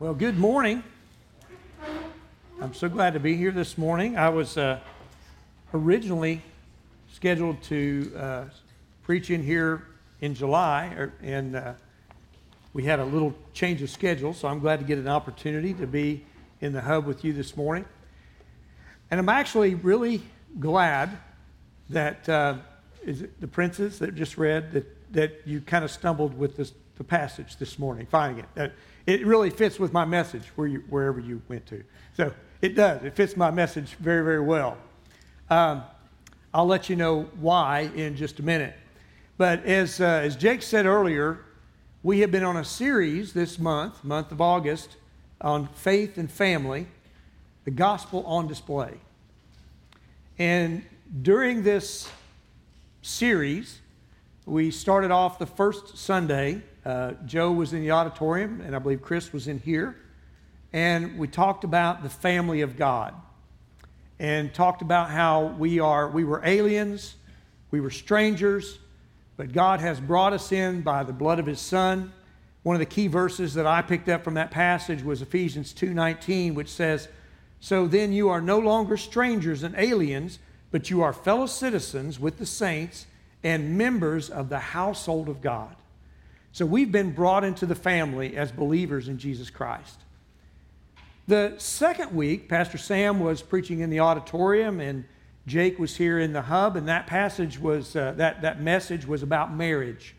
Well, good morning. I'm so glad to be here this morning. I was uh, originally scheduled to uh, preach in here in July, or, and uh, we had a little change of schedule, so I'm glad to get an opportunity to be in the hub with you this morning. And I'm actually really glad that uh, is it the princes that just read that, that you kind of stumbled with this, the passage this morning, finding it. It really fits with my message where you, wherever you went to. So it does. It fits my message very, very well. Um, I'll let you know why in just a minute. But as, uh, as Jake said earlier, we have been on a series this month, month of August, on faith and family, the gospel on display. And during this series, we started off the first Sunday uh, Joe was in the auditorium, and I believe Chris was in here. And we talked about the family of God and talked about how we are we were aliens, we were strangers, but God has brought us in by the blood of his son. One of the key verses that I picked up from that passage was Ephesians 2:19, which says, "So then you are no longer strangers and aliens, but you are fellow citizens with the saints and members of the household of God." So we've been brought into the family as believers in Jesus Christ. The second week, Pastor Sam was preaching in the auditorium, and Jake was here in the hub, and that passage was uh, that that message was about marriage.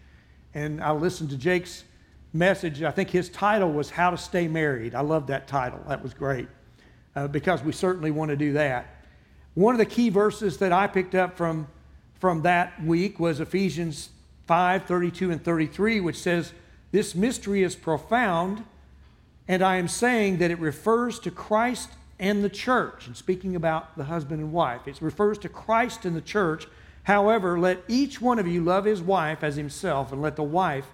And I listened to Jake's message. I think his title was "How to Stay Married." I love that title. That was great uh, because we certainly want to do that. One of the key verses that I picked up from from that week was Ephesians 5 32 and 33, which says, This mystery is profound, and I am saying that it refers to Christ and the church. And speaking about the husband and wife, it refers to Christ and the church. However, let each one of you love his wife as himself, and let the wife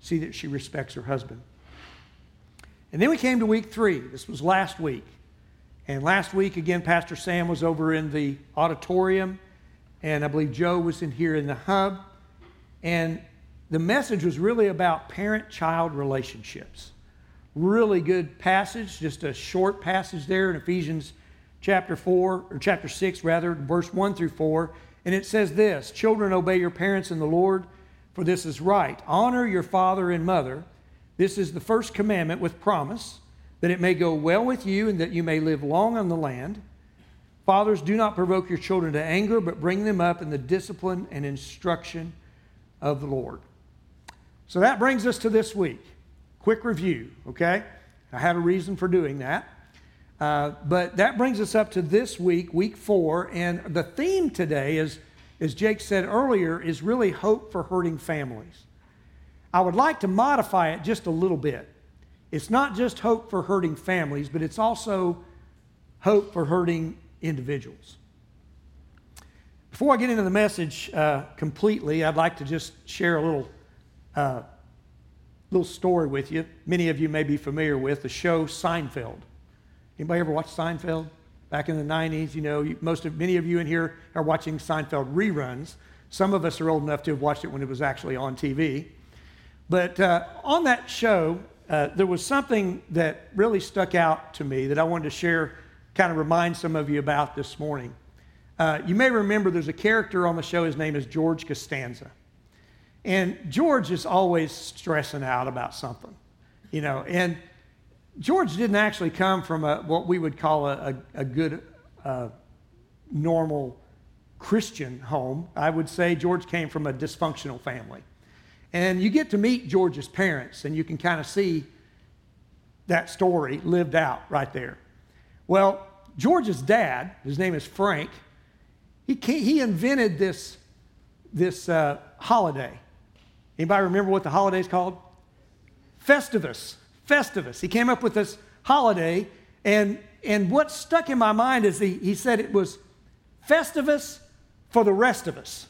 see that she respects her husband. And then we came to week three. This was last week. And last week, again, Pastor Sam was over in the auditorium, and I believe Joe was in here in the hub. And the message was really about parent child relationships. Really good passage, just a short passage there in Ephesians chapter 4, or chapter 6, rather, verse 1 through 4. And it says this Children, obey your parents in the Lord, for this is right. Honor your father and mother. This is the first commandment with promise, that it may go well with you and that you may live long on the land. Fathers, do not provoke your children to anger, but bring them up in the discipline and instruction of the Lord. So that brings us to this week. Quick review, okay? I had a reason for doing that. Uh, but that brings us up to this week, week four. And the theme today is, as Jake said earlier, is really hope for hurting families. I would like to modify it just a little bit. It's not just hope for hurting families, but it's also hope for hurting individuals. Before I get into the message uh, completely, I'd like to just share a little, uh, little story with you. Many of you may be familiar with the show Seinfeld. Anybody ever watch Seinfeld? Back in the 90s, you know, most of many of you in here are watching Seinfeld reruns. Some of us are old enough to have watched it when it was actually on TV. But uh, on that show, uh, there was something that really stuck out to me that I wanted to share, kind of remind some of you about this morning. Uh, you may remember there's a character on the show, his name is George Costanza. And George is always stressing out about something, you know. And George didn't actually come from a, what we would call a, a, a good, uh, normal Christian home. I would say George came from a dysfunctional family. And you get to meet George's parents, and you can kind of see that story lived out right there. Well, George's dad, his name is Frank, he, he invented this, this uh, holiday. Anybody remember what the holiday is called? Festivus. Festivus. He came up with this holiday, and, and what stuck in my mind is he, he said it was Festivus for the rest of us.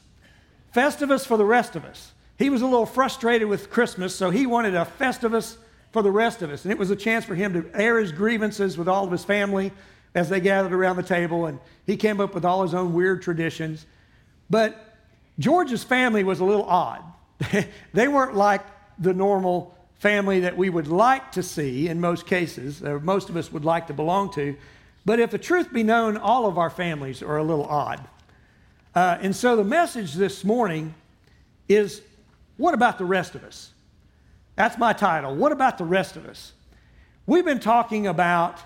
Festivus for the rest of us. He was a little frustrated with Christmas, so he wanted a Festivus for the rest of us. And it was a chance for him to air his grievances with all of his family as they gathered around the table, and he came up with all his own weird traditions. But George's family was a little odd. they weren't like the normal family that we would like to see in most cases, or most of us would like to belong to. But if the truth be known, all of our families are a little odd. Uh, and so the message this morning is what about the rest of us? That's my title. What about the rest of us? We've been talking about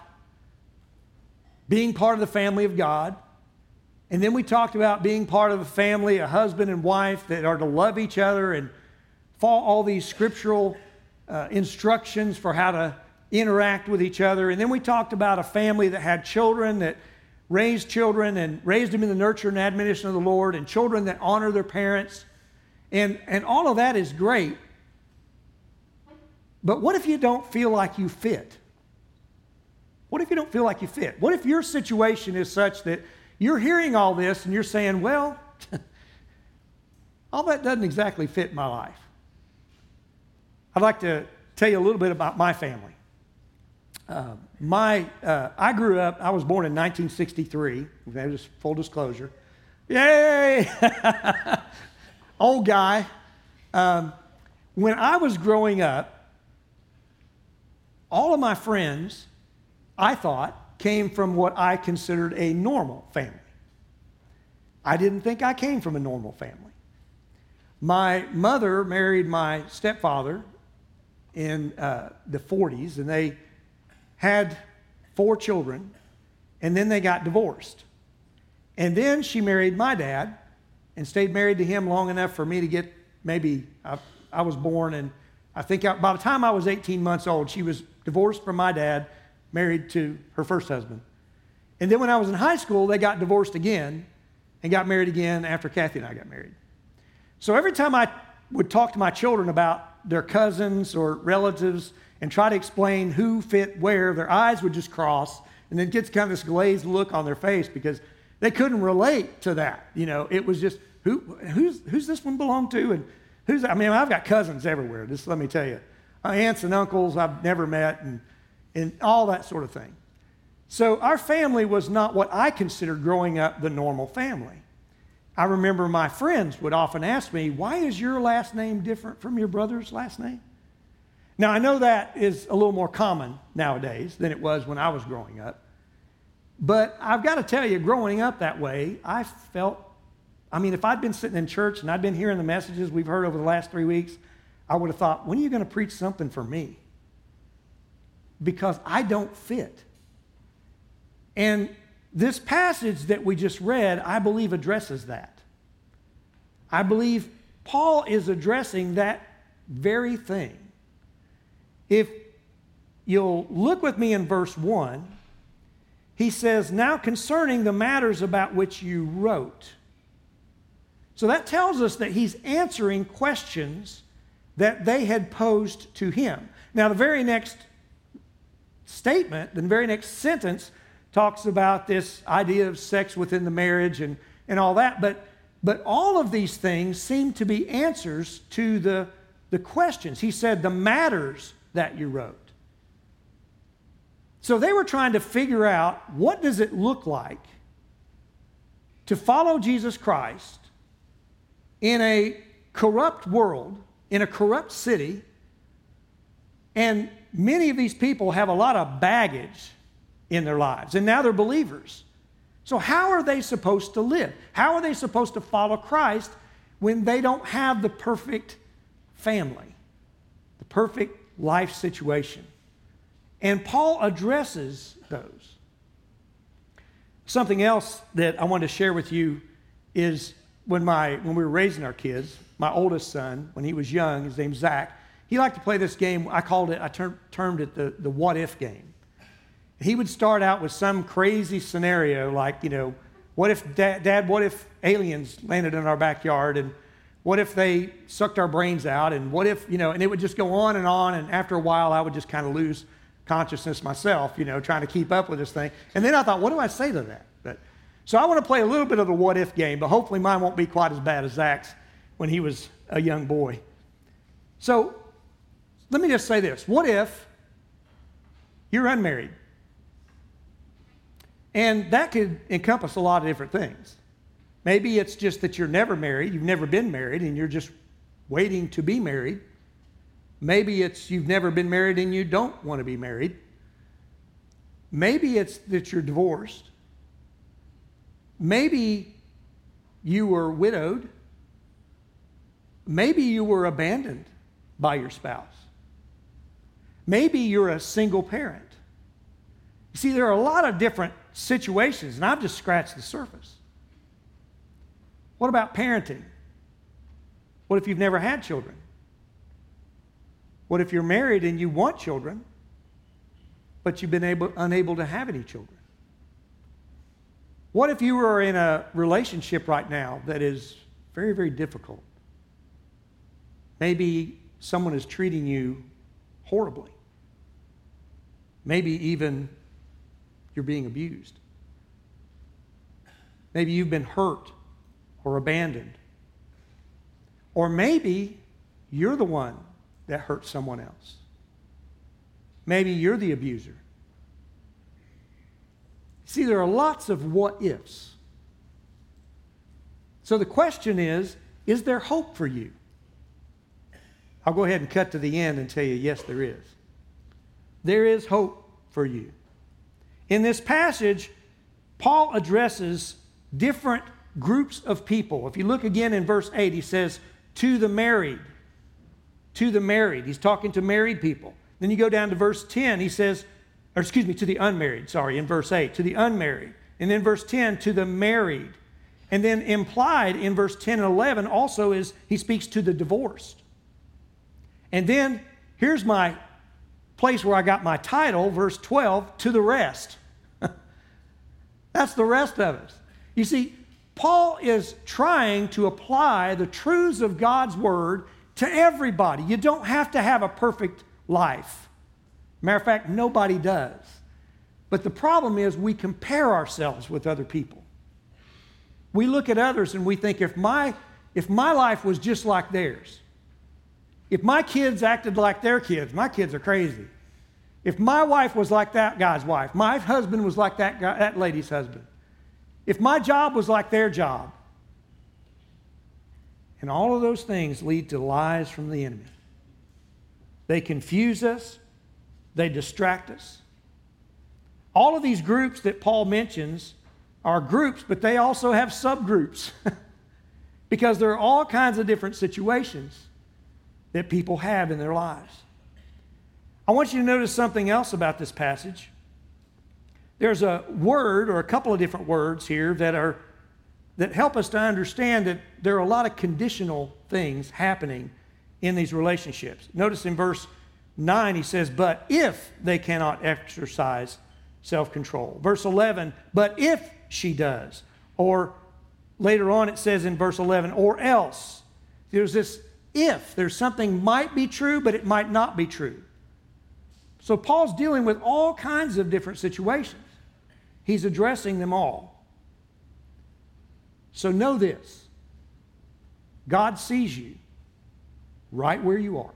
being part of the family of God. And then we talked about being part of a family, a husband and wife that are to love each other and follow all these scriptural uh, instructions for how to interact with each other. And then we talked about a family that had children that raised children and raised them in the nurture and admonition of the Lord, and children that honor their parents. And, and all of that is great. But what if you don't feel like you fit? What if you don't feel like you fit? What if your situation is such that you're hearing all this and you're saying, well, all that doesn't exactly fit my life? I'd like to tell you a little bit about my family. Uh, my, uh, I grew up, I was born in 1963. Just full disclosure. Yay! Old guy. Um, when I was growing up, all of my friends, I thought, came from what I considered a normal family. I didn't think I came from a normal family. My mother married my stepfather in uh, the 40s, and they had four children, and then they got divorced. And then she married my dad and stayed married to him long enough for me to get maybe, I, I was born, and I think I, by the time I was 18 months old, she was divorced from my dad, married to her first husband. And then when I was in high school, they got divorced again and got married again after Kathy and I got married. So every time I would talk to my children about their cousins or relatives and try to explain who fit where, their eyes would just cross and then gets kind of this glazed look on their face because they couldn't relate to that. You know, it was just who who's who's this one belong to and who's I mean I've got cousins everywhere. Just let me tell you, aunts and uncles I've never met and and all that sort of thing. So our family was not what I considered growing up the normal family. I remember my friends would often ask me, "Why is your last name different from your brother's last name?" Now, I know that is a little more common nowadays than it was when I was growing up. But I've got to tell you, growing up that way, I felt, I mean, if I'd been sitting in church and I'd been hearing the messages we've heard over the last three weeks, I would have thought, when are you going to preach something for me? Because I don't fit. And this passage that we just read, I believe, addresses that. I believe Paul is addressing that very thing. If you'll look with me in verse 1, he says, Now concerning the matters about which you wrote. So that tells us that he's answering questions that they had posed to him. Now, the very next statement, the very next sentence, talks about this idea of sex within the marriage and, and all that. But, but all of these things seem to be answers to the, the questions. He said, The matters that you wrote. So they were trying to figure out what does it look like to follow Jesus Christ in a corrupt world, in a corrupt city, and many of these people have a lot of baggage in their lives, and now they're believers. So, how are they supposed to live? How are they supposed to follow Christ when they don't have the perfect family, the perfect life situation. And Paul addresses those. Something else that I want to share with you is when, my, when we were raising our kids, my oldest son, when he was young, his name's Zach, he liked to play this game. I called it, I ter- termed it the, the what if game. He would start out with some crazy scenario like, you know, what if, dad, dad what if aliens landed in our backyard and what if they sucked our brains out? And what if, you know, and it would just go on and on. And after a while, I would just kind of lose consciousness myself, you know, trying to keep up with this thing. And then I thought, what do I say to that? But, so I want to play a little bit of the what if game, but hopefully mine won't be quite as bad as Zach's when he was a young boy. So let me just say this what if you're unmarried? And that could encompass a lot of different things. Maybe it's just that you're never married, you've never been married, and you're just waiting to be married. Maybe it's you've never been married and you don't want to be married. Maybe it's that you're divorced. Maybe you were widowed. Maybe you were abandoned by your spouse. Maybe you're a single parent. You see, there are a lot of different situations, and I've just scratched the surface. What about parenting? What if you've never had children? What if you're married and you want children, but you've been able, unable to have any children? What if you are in a relationship right now that is very, very difficult? Maybe someone is treating you horribly. Maybe even you're being abused. Maybe you've been hurt or abandoned. Or maybe you're the one that hurt someone else. Maybe you're the abuser. See, there are lots of what ifs. So the question is is there hope for you? I'll go ahead and cut to the end and tell you yes, there is. There is hope for you. In this passage, Paul addresses different groups of people. If you look again in verse 8, he says, To the married. To the married. He's talking to married people. Then you go down to verse 10, he says, or excuse me, to the unmarried, sorry, in verse 8, to the unmarried. And then verse 10, to the married. And then implied in verse 10 and 11 also is he speaks to the divorced. And then here's my place where I got my title, verse 12, to the rest. That's the rest of us. You see, Paul is trying to apply the truths of God's word to everybody. You don't have to have a perfect life. Matter of fact, nobody does. But the problem is we compare ourselves with other people. We look at others and we think if my, if my life was just like theirs, if my kids acted like their kids, my kids are crazy. If my wife was like that guy's wife, my husband was like that, guy, that lady's husband, if my job was like their job, and all of those things lead to lies from the enemy. They confuse us, they distract us. All of these groups that Paul mentions are groups, but they also have subgroups because there are all kinds of different situations that people have in their lives. I want you to notice something else about this passage. There's a word or a couple of different words here that are that help us to understand that there are a lot of conditional things happening in these relationships. Notice in verse 9 he says, "But if they cannot exercise self-control." Verse 11, "But if she does." Or later on it says in verse 11, "Or else." There's this if there's something might be true, but it might not be true. So Paul's dealing with all kinds of different situations. He's addressing them all. So know this God sees you right where you are.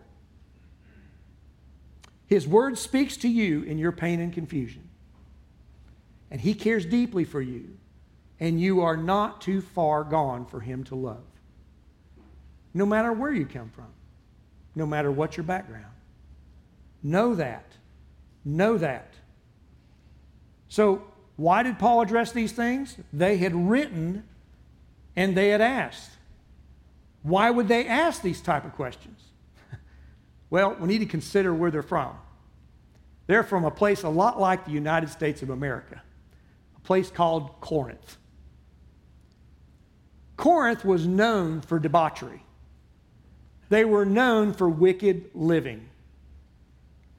His word speaks to you in your pain and confusion. And he cares deeply for you. And you are not too far gone for him to love no matter where you come from, no matter what your background. Know that. Know that. So, why did Paul address these things? They had written and they had asked. Why would they ask these type of questions? well, we need to consider where they're from. They're from a place a lot like the United States of America, a place called Corinth. Corinth was known for debauchery. They were known for wicked living.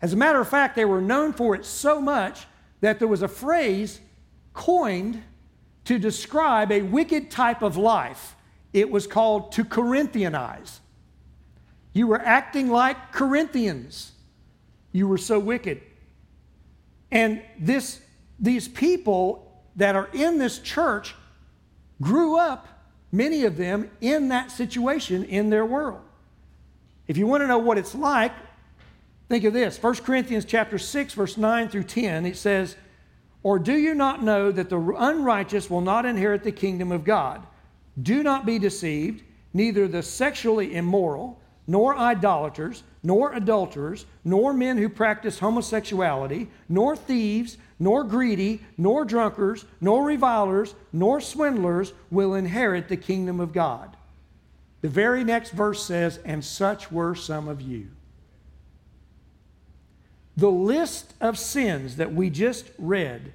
As a matter of fact, they were known for it so much that there was a phrase coined to describe a wicked type of life. It was called to Corinthianize. You were acting like Corinthians. You were so wicked. And this, these people that are in this church grew up, many of them, in that situation in their world. If you want to know what it's like, think of this. 1 Corinthians chapter 6 verse 9 through 10, it says, "Or do you not know that the unrighteous will not inherit the kingdom of God? Do not be deceived, neither the sexually immoral, nor idolaters, nor adulterers, nor men who practice homosexuality, nor thieves, nor greedy, nor drunkards, nor revilers, nor swindlers will inherit the kingdom of God. The very next verse says, And such were some of you. The list of sins that we just read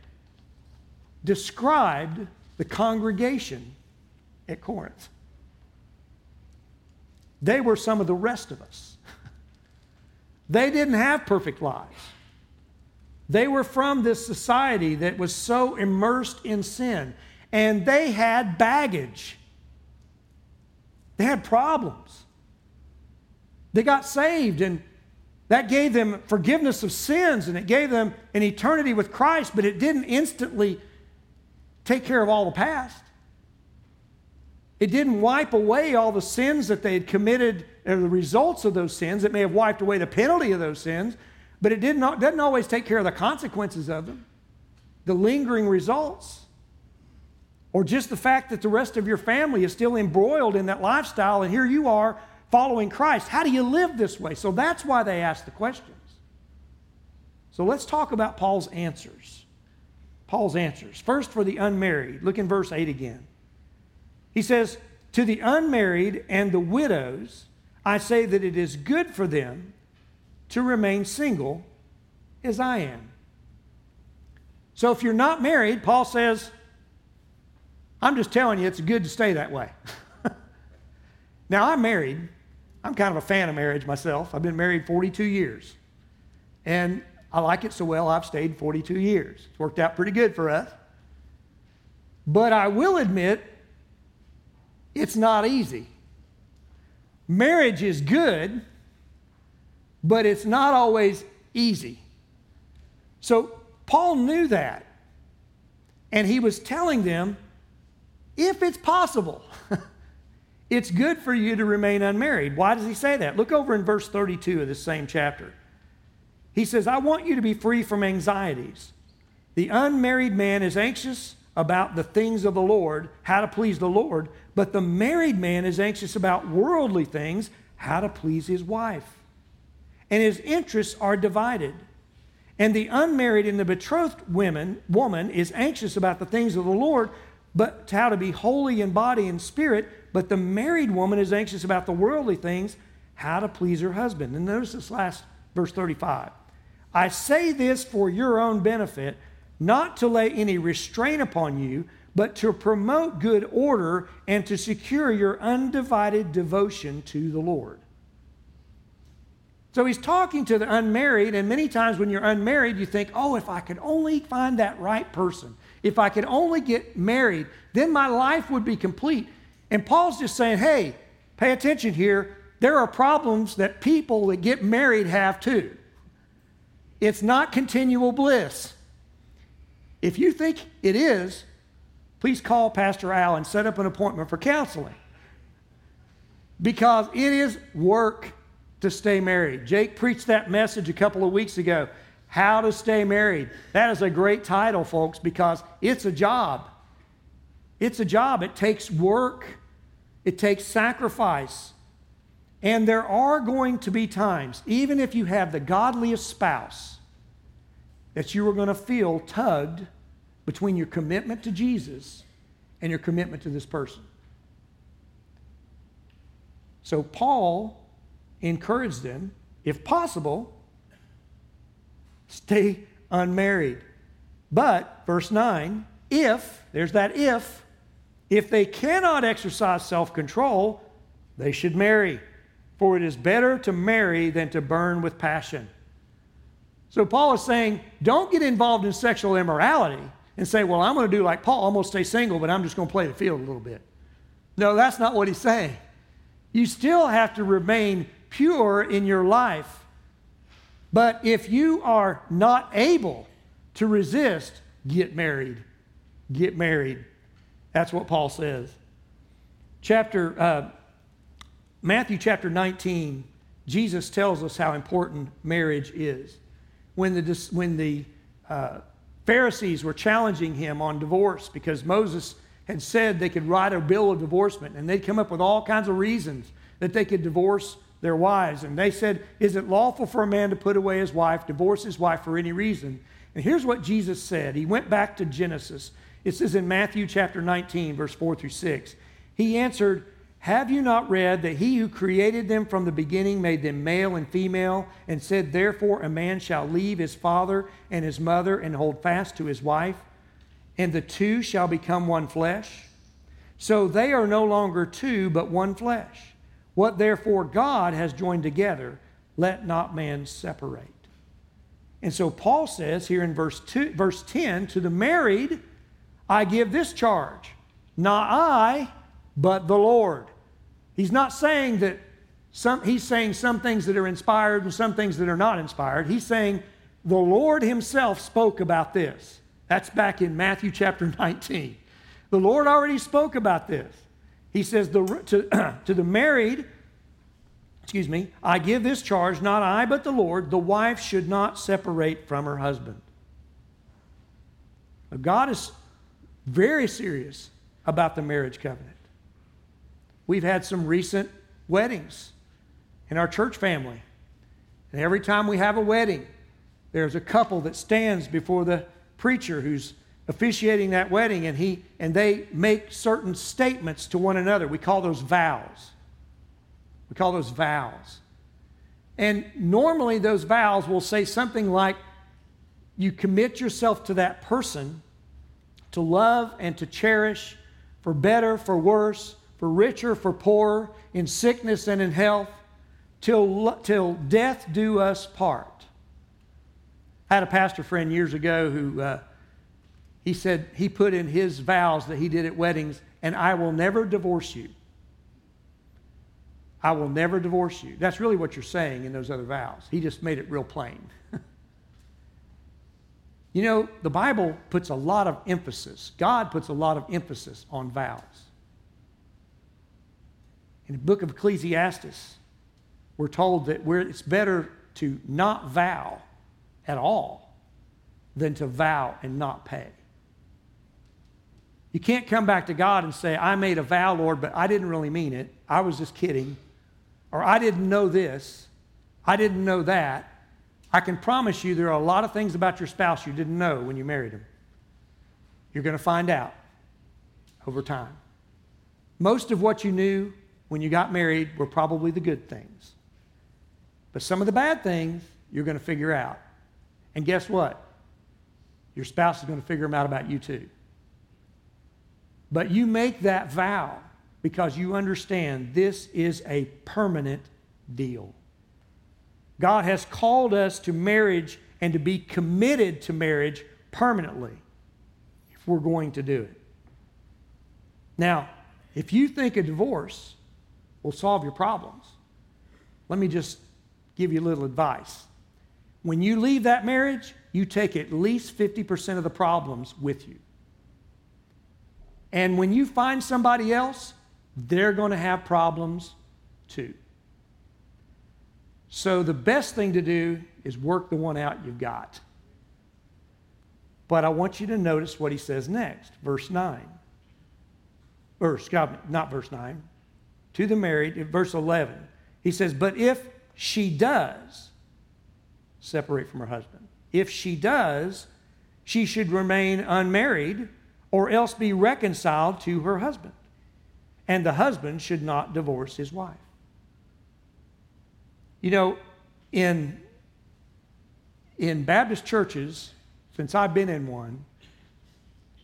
described the congregation at Corinth. They were some of the rest of us. They didn't have perfect lives. They were from this society that was so immersed in sin, and they had baggage. They had problems. They got saved, and that gave them forgiveness of sins, and it gave them an eternity with Christ, but it didn't instantly take care of all the past. It didn't wipe away all the sins that they had committed or the results of those sins. It may have wiped away the penalty of those sins, but it did not, doesn't always take care of the consequences of them, the lingering results, or just the fact that the rest of your family is still embroiled in that lifestyle, and here you are following Christ. How do you live this way? So that's why they ask the questions. So let's talk about Paul's answers. Paul's answers. First, for the unmarried, look in verse 8 again. He says, To the unmarried and the widows, I say that it is good for them to remain single as I am. So if you're not married, Paul says, I'm just telling you, it's good to stay that way. now, I'm married. I'm kind of a fan of marriage myself. I've been married 42 years. And I like it so well, I've stayed 42 years. It's worked out pretty good for us. But I will admit, it's not easy. Marriage is good, but it's not always easy. So Paul knew that. And he was telling them if it's possible, it's good for you to remain unmarried. Why does he say that? Look over in verse 32 of this same chapter. He says, I want you to be free from anxieties. The unmarried man is anxious about the things of the Lord, how to please the Lord, but the married man is anxious about worldly things, how to please his wife. And his interests are divided. And the unmarried and the betrothed women, woman is anxious about the things of the Lord, but how to be holy in body and spirit. But the married woman is anxious about the worldly things, how to please her husband. And notice this last verse 35. I say this for your own benefit not to lay any restraint upon you, but to promote good order and to secure your undivided devotion to the Lord. So he's talking to the unmarried, and many times when you're unmarried, you think, oh, if I could only find that right person, if I could only get married, then my life would be complete. And Paul's just saying, hey, pay attention here. There are problems that people that get married have too. It's not continual bliss. If you think it is, please call Pastor Al and set up an appointment for counseling. Because it is work to stay married. Jake preached that message a couple of weeks ago How to Stay Married. That is a great title, folks, because it's a job. It's a job. It takes work, it takes sacrifice. And there are going to be times, even if you have the godliest spouse, that you are going to feel tugged between your commitment to Jesus and your commitment to this person. So Paul encouraged them, if possible, stay unmarried. But, verse 9, if, there's that if, if they cannot exercise self control, they should marry. For it is better to marry than to burn with passion. So Paul is saying, don't get involved in sexual immorality and say, well, I'm going to do like Paul, I'm going to stay single, but I'm just going to play the field a little bit. No, that's not what he's saying. You still have to remain pure in your life. But if you are not able to resist, get married. Get married. That's what Paul says. Chapter, uh, Matthew chapter 19, Jesus tells us how important marriage is when the, when the uh, Pharisees were challenging him on divorce because Moses had said they could write a bill of divorcement and they'd come up with all kinds of reasons that they could divorce their wives. And they said, Is it lawful for a man to put away his wife, divorce his wife for any reason? And here's what Jesus said. He went back to Genesis. It says in Matthew chapter 19, verse 4 through 6. He answered, Have you not read that he who created them from the beginning made them male and female, and said, Therefore a man shall leave his father and his mother and hold fast to his wife, and the two shall become one flesh? So they are no longer two, but one flesh. What therefore God has joined together, let not man separate. And so Paul says here in verse, two, verse 10 to the married, I give this charge, not I, but the Lord. He's not saying that some, he's saying some things that are inspired and some things that are not inspired. He's saying the Lord himself spoke about this. That's back in Matthew chapter 19. The Lord already spoke about this. He says the, to, to the married, excuse me, I give this charge, not I, but the Lord, the wife should not separate from her husband. Now, God is very serious about the marriage covenant. We've had some recent weddings in our church family. And every time we have a wedding, there's a couple that stands before the preacher who's officiating that wedding and he and they make certain statements to one another. We call those vows. We call those vows. And normally, those vows will say something like, You commit yourself to that person to love and to cherish for better, for worse, for richer, for poorer, in sickness and in health, till, till death do us part. I had a pastor friend years ago who uh, he said he put in his vows that he did at weddings, and I will never divorce you. I will never divorce you. That's really what you're saying in those other vows. He just made it real plain. you know, the Bible puts a lot of emphasis, God puts a lot of emphasis on vows. In the book of Ecclesiastes, we're told that we're, it's better to not vow at all than to vow and not pay. You can't come back to God and say, I made a vow, Lord, but I didn't really mean it. I was just kidding or I didn't know this, I didn't know that. I can promise you there are a lot of things about your spouse you didn't know when you married him. You're going to find out over time. Most of what you knew when you got married were probably the good things. But some of the bad things you're going to figure out. And guess what? Your spouse is going to figure them out about you too. But you make that vow because you understand this is a permanent deal. God has called us to marriage and to be committed to marriage permanently if we're going to do it. Now, if you think a divorce will solve your problems, let me just give you a little advice. When you leave that marriage, you take at least 50% of the problems with you. And when you find somebody else, they're going to have problems too. So the best thing to do is work the one out you've got. But I want you to notice what he says next, verse 9. Verse, not verse 9. To the married, verse 11. He says, But if she does separate from her husband, if she does, she should remain unmarried or else be reconciled to her husband and the husband should not divorce his wife. You know, in, in Baptist churches, since I've been in one,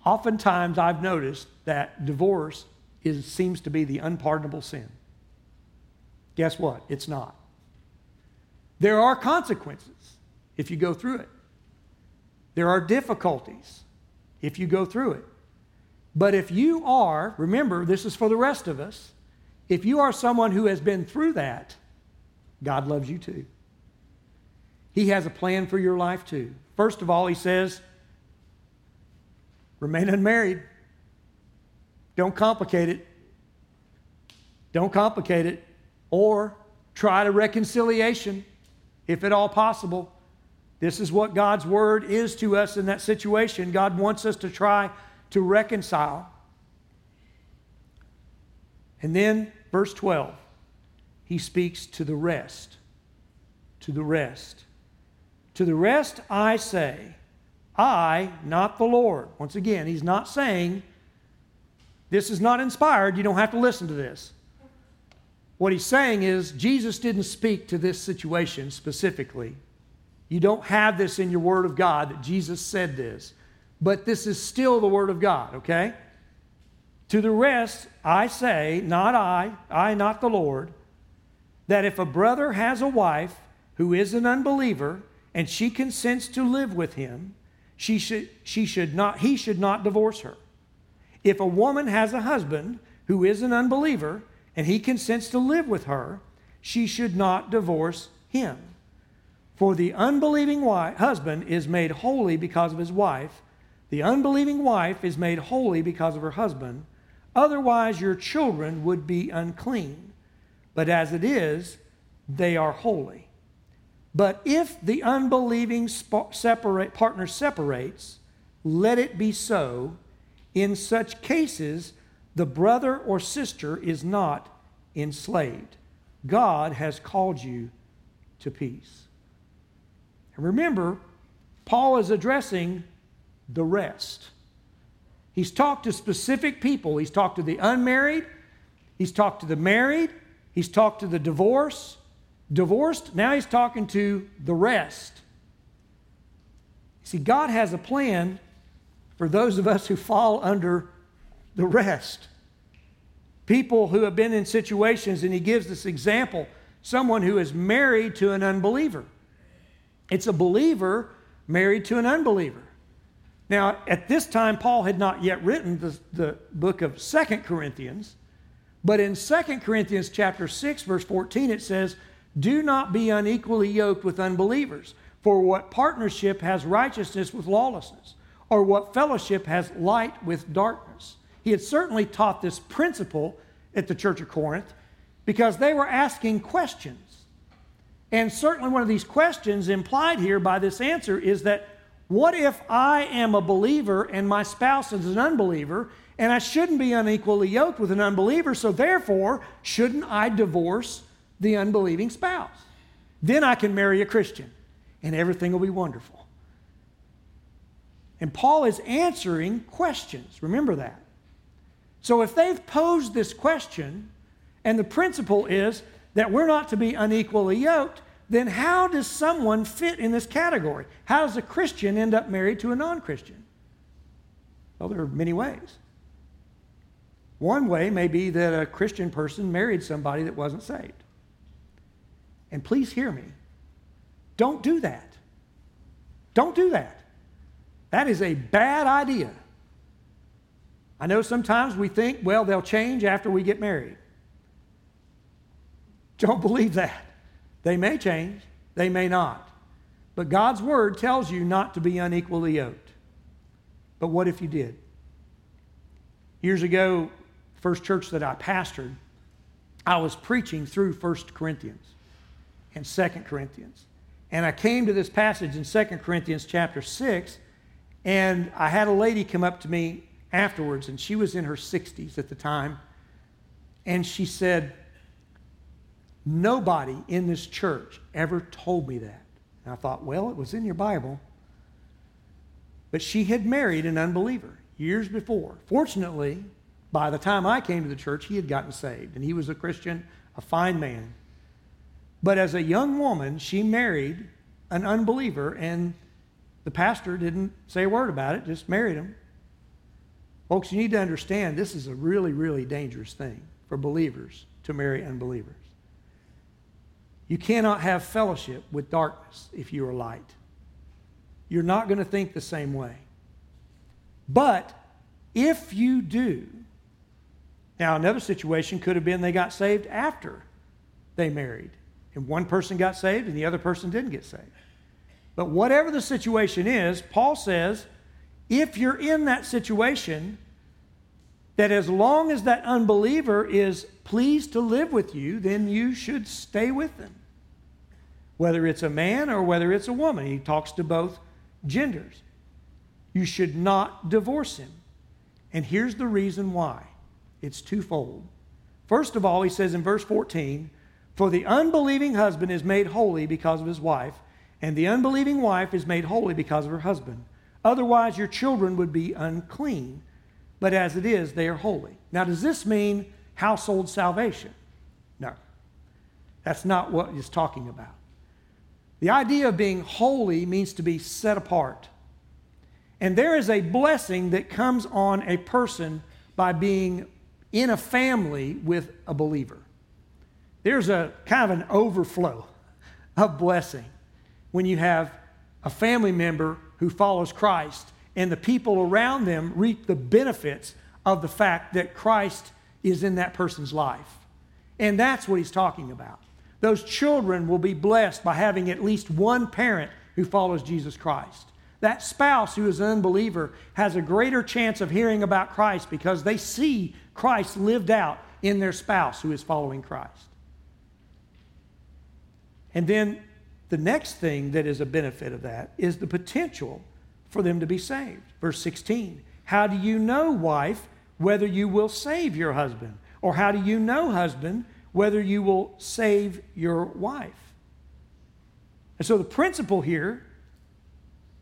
oftentimes I've noticed that divorce is, seems to be the unpardonable sin. Guess what? It's not. There are consequences if you go through it. There are difficulties if you go through it. But if you are, remember, this is for the rest of us, if you are someone who has been through that, God loves you too. He has a plan for your life too. First of all, He says, remain unmarried. Don't complicate it. Don't complicate it. Or try to reconciliation if at all possible. This is what God's word is to us in that situation. God wants us to try to reconcile. And then, verse 12 he speaks to the rest. To the rest. To the rest I say, I, not the Lord. Once again, he's not saying, this is not inspired, you don't have to listen to this. What he's saying is, Jesus didn't speak to this situation specifically. You don't have this in your Word of God that Jesus said this, but this is still the Word of God, okay? To the rest, I say, not I, I, not the Lord, that if a brother has a wife who is an unbeliever and she consents to live with him, she should, she should not, he should not divorce her. If a woman has a husband who is an unbeliever and he consents to live with her, she should not divorce him. For the unbelieving wife, husband is made holy because of his wife. The unbelieving wife is made holy because of her husband. Otherwise, your children would be unclean. But as it is, they are holy. But if the unbelieving separate, partner separates, let it be so. In such cases, the brother or sister is not enslaved. God has called you to peace. And remember, Paul is addressing the rest. He's talked to specific people. He's talked to the unmarried, he's talked to the married, he's talked to the divorced, divorced. Now he's talking to the rest. See, God has a plan for those of us who fall under the rest. People who have been in situations, and he gives this example someone who is married to an unbeliever. It's a believer married to an unbeliever. Now, at this time, Paul had not yet written the, the book of Second Corinthians, but in Second Corinthians chapter 6, verse 14, it says, Do not be unequally yoked with unbelievers, for what partnership has righteousness with lawlessness, or what fellowship has light with darkness? He had certainly taught this principle at the church of Corinth because they were asking questions. And certainly, one of these questions implied here by this answer is that what if I am a believer and my spouse is an unbeliever, and I shouldn't be unequally yoked with an unbeliever, so therefore, shouldn't I divorce the unbelieving spouse? Then I can marry a Christian, and everything will be wonderful. And Paul is answering questions. Remember that. So if they've posed this question, and the principle is that we're not to be unequally yoked, then how does someone fit in this category? How does a Christian end up married to a non Christian? Well, there are many ways. One way may be that a Christian person married somebody that wasn't saved. And please hear me. Don't do that. Don't do that. That is a bad idea. I know sometimes we think, well, they'll change after we get married. Don't believe that. They may change, they may not. But God's word tells you not to be unequally yoked. But what if you did? Years ago, first church that I pastored, I was preaching through First Corinthians and Second Corinthians. And I came to this passage in Second Corinthians chapter 6, and I had a lady come up to me afterwards, and she was in her 60s at the time. And she said, Nobody in this church ever told me that. And I thought, well, it was in your Bible. But she had married an unbeliever years before. Fortunately, by the time I came to the church, he had gotten saved, and he was a Christian, a fine man. But as a young woman, she married an unbeliever, and the pastor didn't say a word about it, just married him. Folks, you need to understand this is a really, really dangerous thing for believers to marry unbelievers. You cannot have fellowship with darkness if you are light. You're not going to think the same way. But if you do, now another situation could have been they got saved after they married, and one person got saved and the other person didn't get saved. But whatever the situation is, Paul says, if you're in that situation, that as long as that unbeliever is pleased to live with you, then you should stay with them. Whether it's a man or whether it's a woman, he talks to both genders. You should not divorce him. And here's the reason why it's twofold. First of all, he says in verse 14, For the unbelieving husband is made holy because of his wife, and the unbelieving wife is made holy because of her husband. Otherwise, your children would be unclean, but as it is, they are holy. Now, does this mean household salvation? No. That's not what he's talking about. The idea of being holy means to be set apart. And there is a blessing that comes on a person by being in a family with a believer. There's a kind of an overflow of blessing when you have a family member who follows Christ and the people around them reap the benefits of the fact that Christ is in that person's life. And that's what he's talking about. Those children will be blessed by having at least one parent who follows Jesus Christ. That spouse who is an unbeliever has a greater chance of hearing about Christ because they see Christ lived out in their spouse who is following Christ. And then the next thing that is a benefit of that is the potential for them to be saved. Verse 16 How do you know, wife, whether you will save your husband? Or how do you know, husband, whether you will save your wife? And so the principle here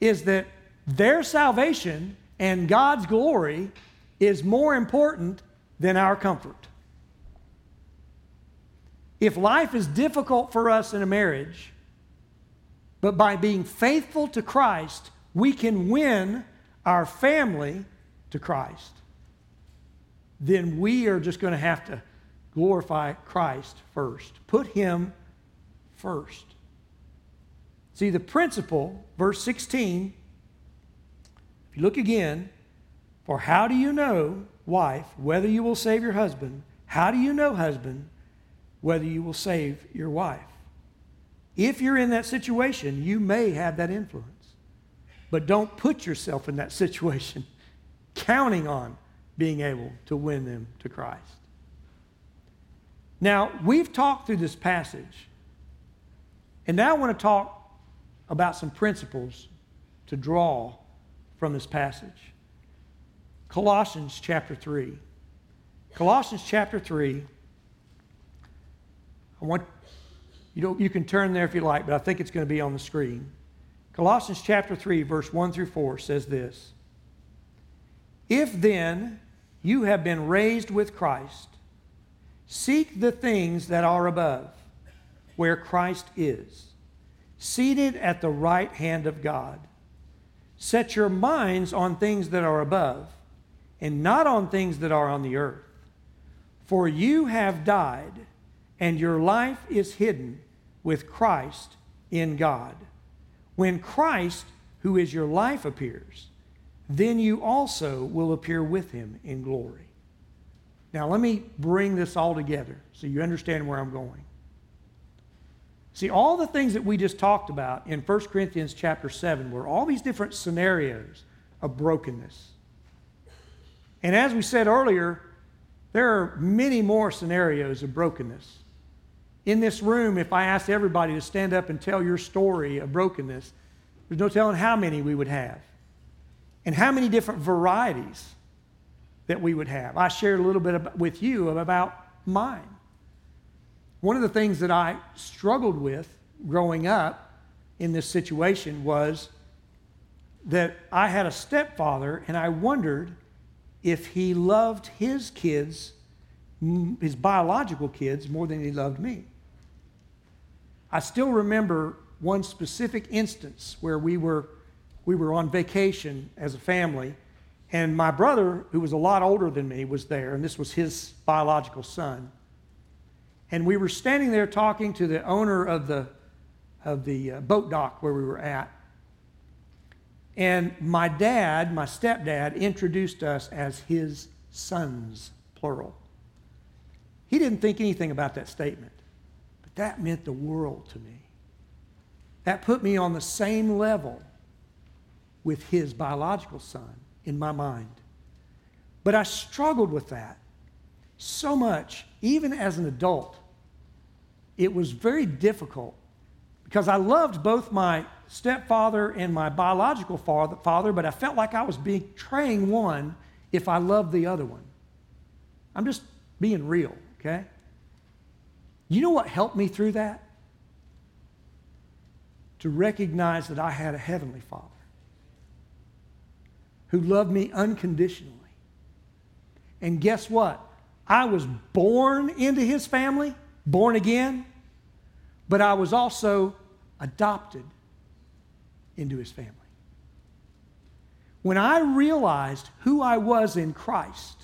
is that their salvation and God's glory is more important than our comfort. If life is difficult for us in a marriage, but by being faithful to Christ, we can win our family to Christ, then we are just going to have to glorify Christ first. Put Him first. See, the principle, verse 16, if you look again, for how do you know, wife, whether you will save your husband? How do you know, husband, whether you will save your wife? If you're in that situation, you may have that influence. But don't put yourself in that situation counting on being able to win them to Christ. Now, we've talked through this passage, and now I want to talk about some principles to draw from this passage. Colossians chapter 3. Colossians chapter 3. I want you know you can turn there if you like, but I think it's going to be on the screen. Colossians chapter 3 verse 1 through 4 says this. If then you have been raised with Christ, seek the things that are above, where Christ is seated at the right hand of God. Set your minds on things that are above, and not on things that are on the earth. For you have died, and your life is hidden with Christ in God. When Christ, who is your life, appears, then you also will appear with him in glory. Now, let me bring this all together so you understand where I'm going. See, all the things that we just talked about in 1 Corinthians chapter 7 were all these different scenarios of brokenness. And as we said earlier, there are many more scenarios of brokenness. In this room, if I asked everybody to stand up and tell your story of brokenness, there's no telling how many we would have and how many different varieties that we would have. I shared a little bit with you about mine. One of the things that I struggled with growing up in this situation was that I had a stepfather and I wondered if he loved his kids, his biological kids, more than he loved me. I still remember one specific instance where we were, we were on vacation as a family, and my brother, who was a lot older than me, was there, and this was his biological son. And we were standing there talking to the owner of the, of the uh, boat dock where we were at. And my dad, my stepdad, introduced us as his sons, plural. He didn't think anything about that statement, that meant the world to me. That put me on the same level with his biological son in my mind. But I struggled with that so much, even as an adult it was very difficult because I loved both my stepfather and my biological father, but I felt like I was betraying one if I loved the other one. I'm just being real, okay? You know what helped me through that? To recognize that I had a heavenly Father who loved me unconditionally. And guess what? I was born into his family, born again, but I was also adopted into his family. When I realized who I was in Christ,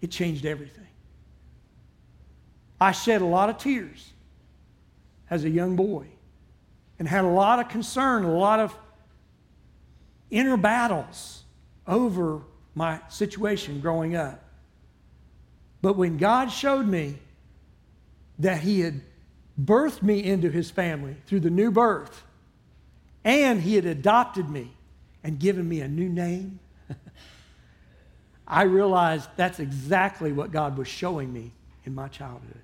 it changed everything. I shed a lot of tears as a young boy and had a lot of concern, a lot of inner battles over my situation growing up. But when God showed me that He had birthed me into His family through the new birth, and He had adopted me and given me a new name, I realized that's exactly what God was showing me in my childhood.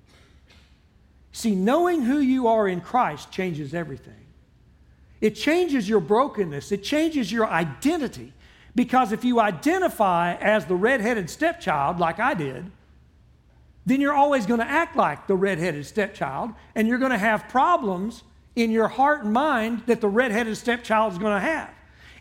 See, knowing who you are in Christ changes everything. It changes your brokenness, it changes your identity. Because if you identify as the redheaded stepchild, like I did, then you're always going to act like the redheaded stepchild, and you're going to have problems in your heart and mind that the redheaded stepchild is going to have.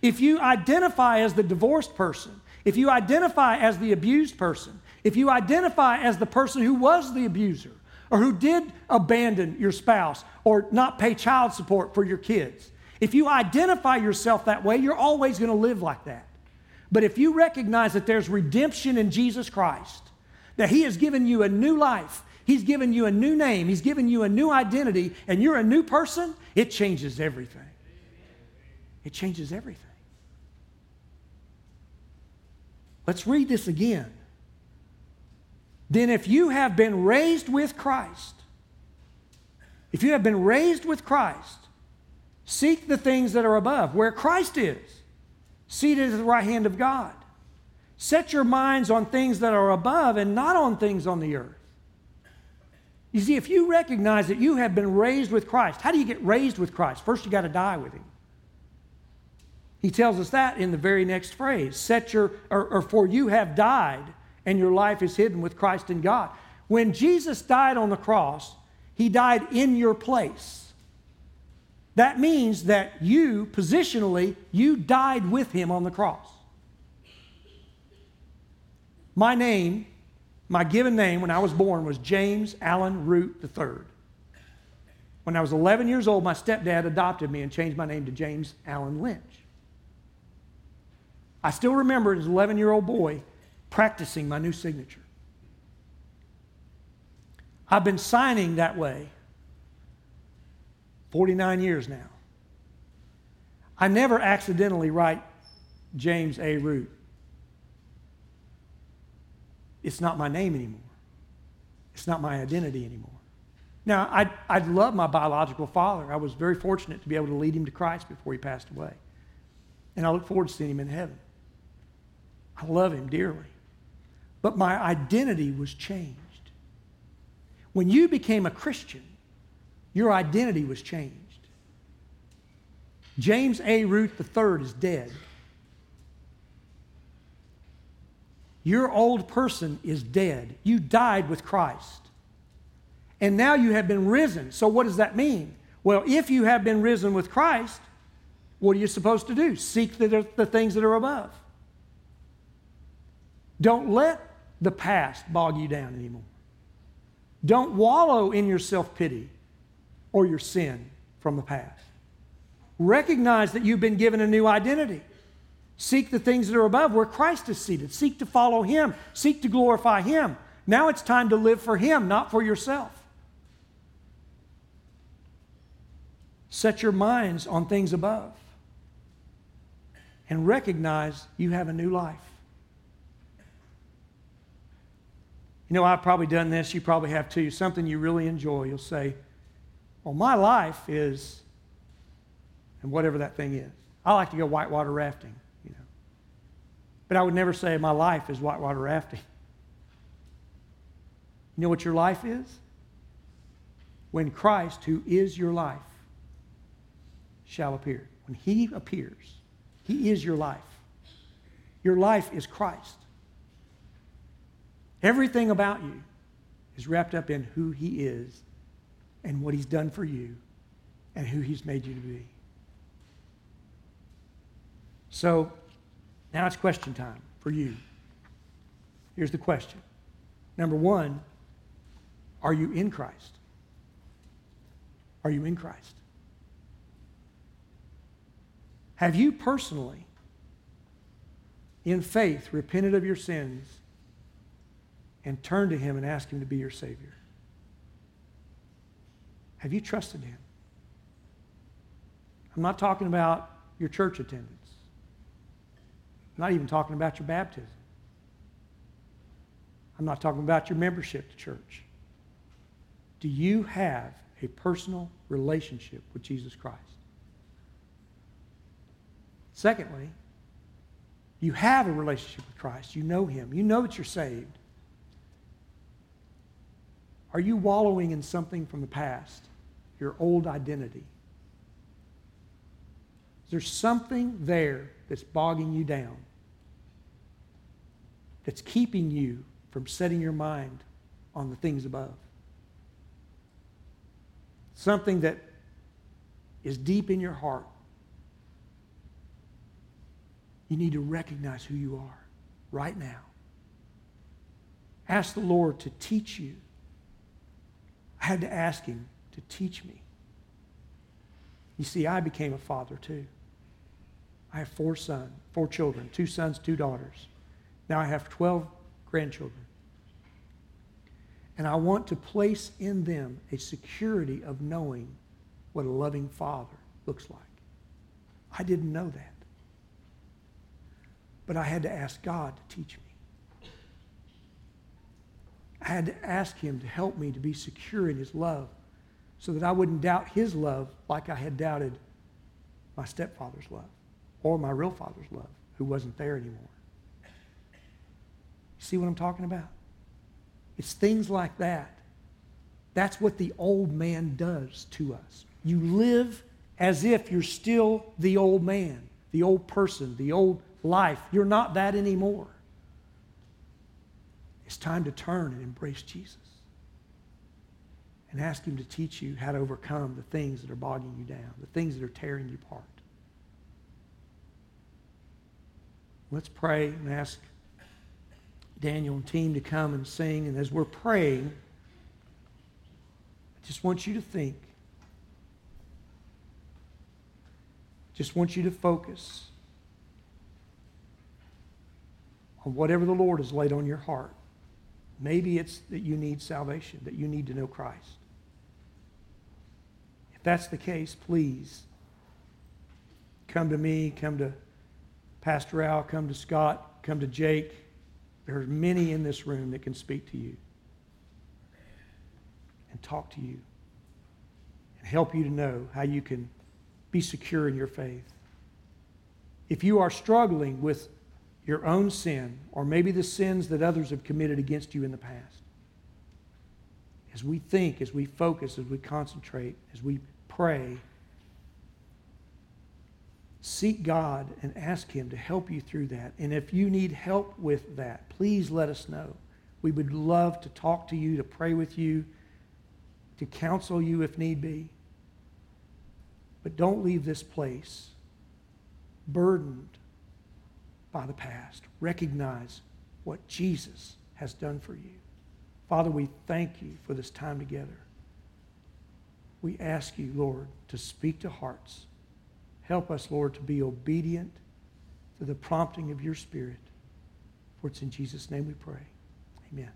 If you identify as the divorced person, if you identify as the abused person, if you identify as the person who was the abuser, or who did abandon your spouse, or not pay child support for your kids, if you identify yourself that way, you're always going to live like that. But if you recognize that there's redemption in Jesus Christ, that He has given you a new life, He's given you a new name, He's given you a new identity, and you're a new person, it changes everything. It changes everything. Let's read this again. Then, if you have been raised with Christ, if you have been raised with Christ, seek the things that are above, where Christ is seated at the right hand of God. Set your minds on things that are above and not on things on the earth. You see, if you recognize that you have been raised with Christ, how do you get raised with Christ? First, you got to die with Him. He tells us that in the very next phrase set your, or, or for you have died, and your life is hidden with Christ in God. When Jesus died on the cross, He died in your place. That means that you, positionally, you died with him on the cross. My name, my given name when I was born was James Allen Root III. When I was 11 years old, my stepdad adopted me and changed my name to James Allen Lynch. I still remember as an 11 year old boy practicing my new signature. I've been signing that way 49 years now. I never accidentally write James A. Root. It's not my name anymore. It's not my identity anymore. Now, I, I love my biological father. I was very fortunate to be able to lead him to Christ before he passed away. And I look forward to seeing him in heaven. I love him dearly. But my identity was changed. When you became a Christian, your identity was changed. James A. Root III is dead. Your old person is dead. You died with Christ. And now you have been risen. So, what does that mean? Well, if you have been risen with Christ, what are you supposed to do? Seek the, the things that are above. Don't let the past bog you down anymore. Don't wallow in your self pity or your sin from the past. Recognize that you've been given a new identity. Seek the things that are above where Christ is seated. Seek to follow Him. Seek to glorify Him. Now it's time to live for Him, not for yourself. Set your minds on things above and recognize you have a new life. You know, I've probably done this, you probably have too. Something you really enjoy. You'll say, well, my life is, and whatever that thing is. I like to go whitewater rafting, you know. But I would never say my life is whitewater rafting. You know what your life is? When Christ, who is your life, shall appear. When he appears, he is your life. Your life is Christ. Everything about you is wrapped up in who he is and what he's done for you and who he's made you to be. So now it's question time for you. Here's the question. Number one, are you in Christ? Are you in Christ? Have you personally, in faith, repented of your sins and turn to Him and ask Him to be your Savior? Have you trusted Him? I'm not talking about your church attendance. I'm not even talking about your baptism. I'm not talking about your membership to church. Do you have a personal relationship with Jesus Christ? Secondly, you have a relationship with Christ. You know Him. You know that you're saved. Are you wallowing in something from the past, your old identity? Is there something there that's bogging you down, that's keeping you from setting your mind on the things above? Something that is deep in your heart. You need to recognize who you are right now. Ask the Lord to teach you. I had to ask Him to teach me. You see, I became a father too. I have four sons, four children, two sons, two daughters. Now I have 12 grandchildren. And I want to place in them a security of knowing what a loving father looks like. I didn't know that. But I had to ask God to teach me. I had to ask Him to help me to be secure in His love so that I wouldn't doubt His love like I had doubted my stepfather's love or my real father's love, who wasn't there anymore. You see what I'm talking about? It's things like that. That's what the old man does to us. You live as if you're still the old man, the old person, the old life. You're not that anymore. It's time to turn and embrace Jesus and ask Him to teach you how to overcome the things that are bogging you down, the things that are tearing you apart. Let's pray and ask Daniel and team to come and sing. And as we're praying, I just want you to think. Just want you to focus on whatever the Lord has laid on your heart. Maybe it's that you need salvation, that you need to know Christ. If that's the case, please come to me, come to Pastor Al, come to Scott, come to Jake. There are many in this room that can speak to you and talk to you and help you to know how you can be secure in your faith. If you are struggling with your own sin or maybe the sins that others have committed against you in the past, as we think, as we focus, as we concentrate, as we pray, seek God and ask Him to help you through that. And if you need help with that, please let us know. We would love to talk to you, to pray with you, to counsel you if need be. But don't leave this place burdened by the past. Recognize what Jesus has done for you. Father, we thank you for this time together. We ask you, Lord, to speak to hearts Help us, Lord, to be obedient to the prompting of your Spirit. For it's in Jesus' name we pray. Amen.